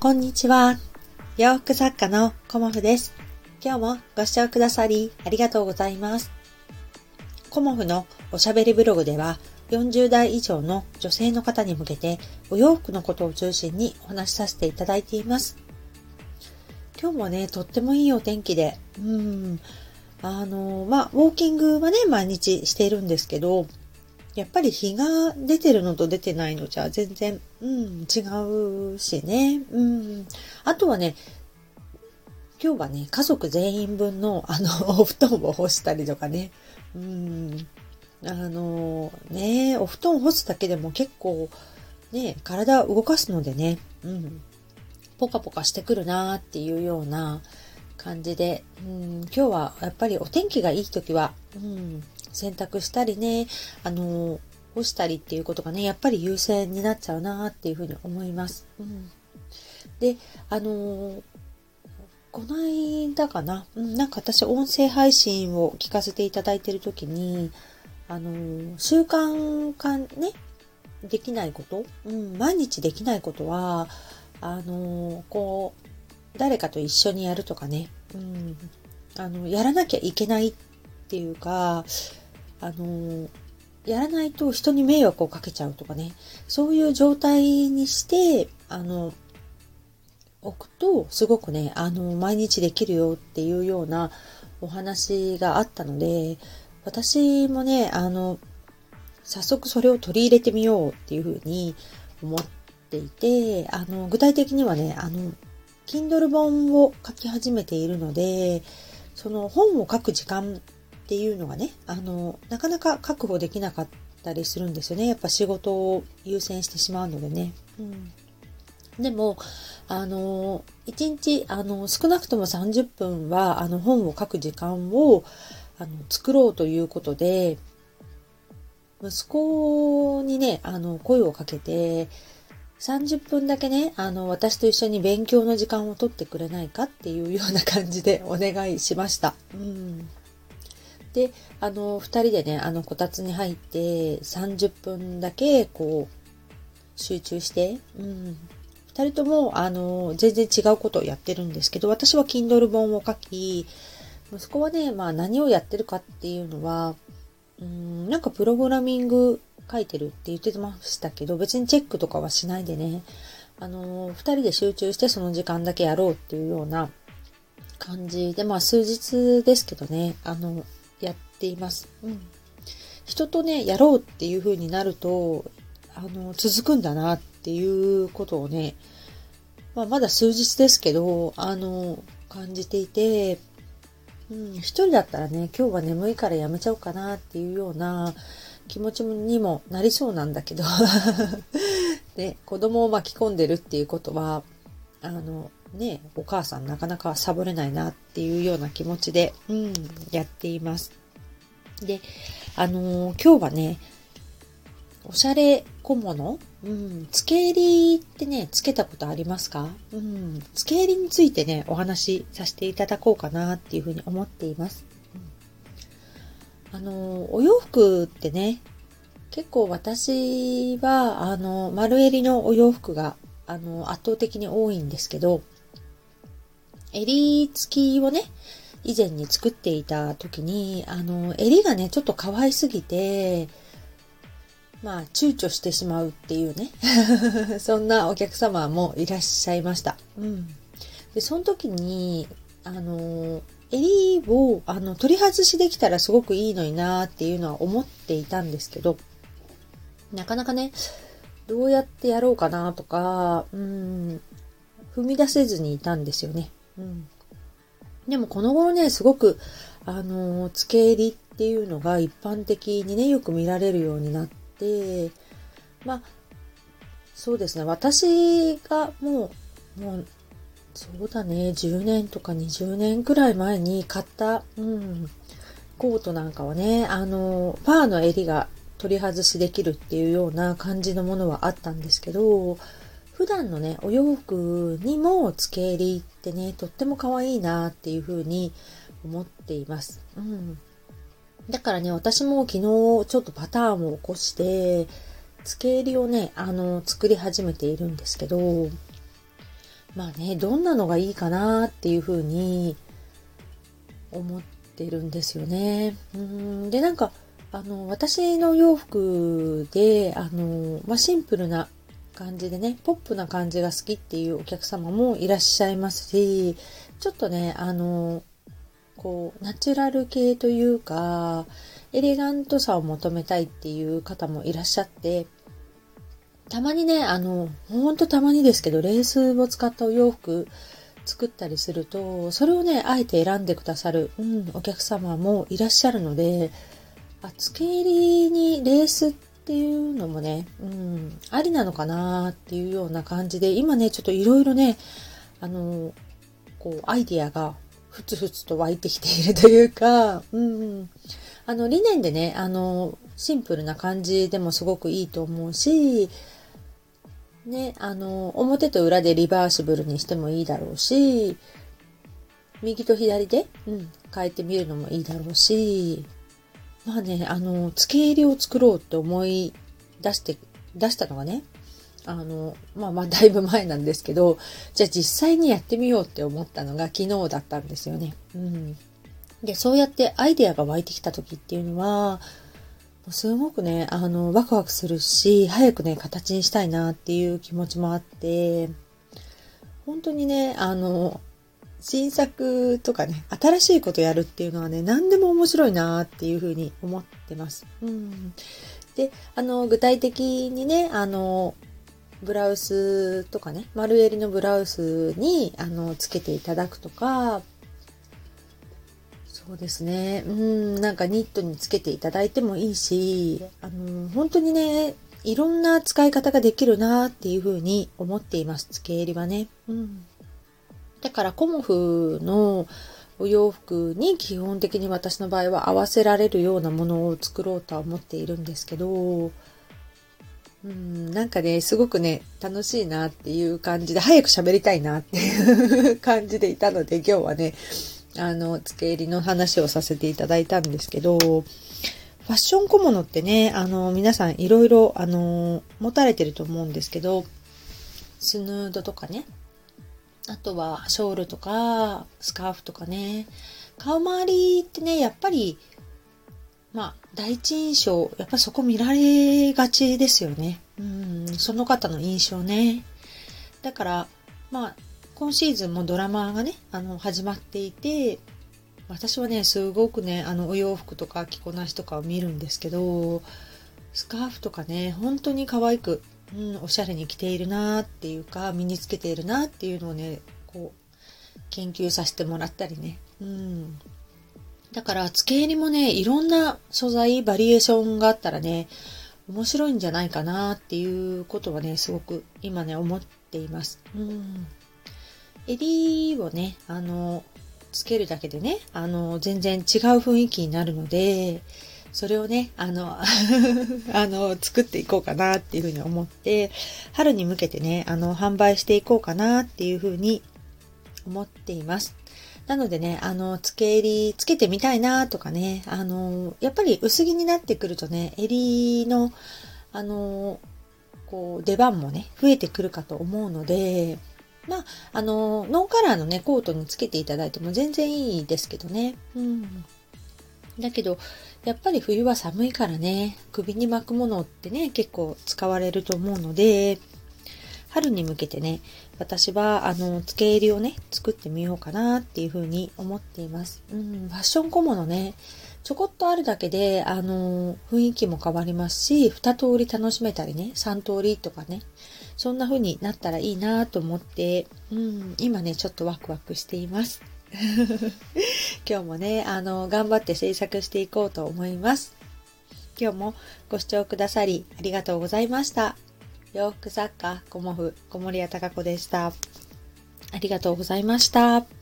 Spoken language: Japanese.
こんにちは。洋服作家のコモフです。今日もご視聴くださりありがとうございます。コモフのおしゃべりブログでは40代以上の女性の方に向けてお洋服のことを中心にお話しさせていただいています。今日もね、とってもいいお天気で、うん、あの、まあ、ウォーキングはね、毎日しているんですけど、やっぱり日が出てるのと出てないのじゃ全然、うん、違うしね。うん。あとはね、今日はね、家族全員分の、あの、お布団を干したりとかね。うん。あの、ね、お布団干すだけでも結構、ね、体動かすのでね、うん。ポカポカしてくるなーっていうような感じで、うん、今日はやっぱりお天気がいい時は、うん、洗濯したりね、あの、干したりっていうことがね、やっぱり優先になっちゃうなっていうふうに思います。うん、で、あの、この間かな、うん、なんか私音声配信を聞かせていただいてる時に、あの、習慣化ね、できないこと、うん、毎日できないことは、あの、こう、誰かと一緒にやるとかね、うん、あの、やらなきゃいけないっていうか、あの、やらないと人に迷惑をかけちゃうとかね、そういう状態にして、あの、置くと、すごくね、あの、毎日できるよっていうようなお話があったので、私もね、あの、早速それを取り入れてみようっていうふうに思っていて、あの、具体的にはね、あの、Kindle 本を書き始めているので、その本を書く時間っていうのがね、あの、なかなか確保できなかったりするんですよね。やっぱ仕事を優先してしまうのでね。うん。でも、あの、1日、あの、少なくとも30分は、あの、本を書く時間を、あの、作ろうということで、息子にね、あの、声をかけて、30分だけね、あの、私と一緒に勉強の時間を取ってくれないかっていうような感じでお願いしました。うん。で、あの、二人でね、あの、こたつに入って30分だけ、こう、集中して、うん。二人とも、あの、全然違うことをやってるんですけど、私は Kindle 本を書き、息子はね、まあ何をやってるかっていうのは、うん、なんかプログラミング書いてるって言ってましたけど、別にチェックとかはしないでね、あの、二人で集中してその時間だけやろうっていうような感じで、まあ数日ですけどね、あの、やっています。うん。人とね、やろうっていう風になると、あの、続くんだなっていうことをね、まあまだ数日ですけど、あの、感じていて、うん、一人だったらね、今日は眠いからやめちゃおうかなっていうような気持ちにもなりそうなんだけど、ね、子供を巻き込んでるっていうことは、あの、ね、お母さんなかなかサボれないなっていうような気持ちで、うん、やっています。で、あのー今日はね、おしゃれ小物？うん、付け襟ってね、つけたことありますか？うん、付け襟についてね、お話しさせていただこうかなっていうふうに思っています。うん。あのーお洋服ってね、結構私は、あの、丸襟のお洋服が、あの、圧倒的に多いんですけど、襟付きをね、以前に作っていた時に、あの、襟がね、ちょっと可愛すぎて、まあ、躊躇してしまうっていうね、そんなお客様もいらっしゃいました。うん。で、その時に、あの、襟を、あの、取り外しできたらすごくいいのになっていうのは思っていたんですけど、なかなかね、どうやってやろうかなとか、うん、踏み出せずにいたんですよね。うん。でもこの頃ね、すごく、あの、付け襟っていうのが一般的にね、よく見られるようになって、まあ、そうですね、私がもう、もう、そうだね、10年とか20年くらい前に買った、うん、コートなんかはね、あの、ファーの襟が取り外しできるっていうような感じのものはあったんですけど、普段のね、お洋服にも付け襟ってね、とっても可愛いなっていうふうに思っています。うん。だからね、私も昨日ちょっとパターンを起こして、付け襟をね、あの、作り始めているんですけど、まあね、どんなのがいいかなっていうふうに思ってるんですよね。うんで、なんか、あの、私の洋服で、あの、まあ、シンプルな感じでね、ポップな感じが好きっていうお客様もいらっしゃいますし、ちょっとね、あの、こう、ナチュラル系というか、エレガントさを求めたいっていう方もいらっしゃって、たまにね、あの、ほんとたまにですけど、レースを使ったお洋服作ったりすると、それをね、あえて選んでくださる、うん、お客様もいらっしゃるので、あ、付け入りにレースっていうのもね、うん、ありなのかなっていうような感じで、今ね、ちょっといろいろね、あの、こう、アイディアがふつふつと湧いてきているというか、うん、あの、理念でね、あの、シンプルな感じでもすごくいいと思うし、ね、あの、表と裏でリバーシブルにしてもいいだろうし、右と左で、うん、変えてみるのもいいだろうし、まあね、あの、付け入りを作ろうって思い出して、出したのがね、あの、まあまあだいぶ前なんですけど、じゃあ実際にやってみようって思ったのが昨日だったんですよね。うん。で、そうやってアイデアが湧いてきた時っていうのは、すごくね、あの、ワクワクするし、早くね、形にしたいなっていう気持ちもあって、本当にね、あの、新作とかね、新しいことやるっていうのはね、何でも面白いなっていうふうに思ってます。うん。で、あの、具体的にね、あの、ブラウスとかね、丸襟のブラウスに、あの、つけていただくとか、そうですね。うん、なんかニットにつけていただいてもいいし、あの、本当にね、いろんな使い方ができるなっていうふうに思っています。付け襟はね。うん。だからコモフのお洋服に基本的に私の場合は合わせられるようなものを作ろうとは思っているんですけど、うん、なんかね、すごくね、楽しいなっていう感じで、早く喋りたいなっていう感じでいたので、今日はね、あの、付け入りの話をさせていただいたんですけど、ファッション小物ってね、あの、皆さんいろいろ、あの、持たれてると思うんですけど、スヌードとかね、あとはショールとか、スカーフとかね、顔周りってね、やっぱり、まあ、第一印象、やっぱそこ見られがちですよね。うん、その方の印象ね。だから、まあ、今シーズンもドラマがね、あの、始まっていて、私はね、すごくね、あの、お洋服とか着こなしとかを見るんですけど、スカーフとかね、本当に可愛く、うん、おしゃれに着ているなっていうか、身につけているなっていうのをね、こう、研究させてもらったりね。うん。だから、付け入りもね、いろんな素材、バリエーションがあったらね、面白いんじゃないかなっていうことはね、すごく今ね、思っています。うん。襟をね、あの、つけるだけでね、あの、全然違う雰囲気になるので、それをね、あの、あの、作っていこうかなっていうふうに思って、春に向けてね、あの、販売していこうかなっていうふうに思っています。なのでね、あの、付け襟つけてみたいなとかね、あの、やっぱり薄着になってくるとね、襟の、あの、こう、出番もね、増えてくるかと思うので、まあ、あの、ノンカラーのね、コートにつけていただいても全然いいですけどね。うん。だけど、やっぱり冬は寒いからね、首に巻くものってね、結構使われると思うので、春に向けてね、私は、あの、付け入りをね、作ってみようかなっていうふうに思っています。うん、ファッション小物ね、ちょこっとあるだけで、あの、雰囲気も変わりますし、二通り楽しめたりね、三通りとかね、そんな風になったらいいなと思って、うん、今ね、ちょっとワクワクしています。今日もね、あの、頑張って制作していこうと思います。今日もご視聴くださりありがとうございました。洋服作家、コモフ、小森屋隆子でした。ありがとうございました。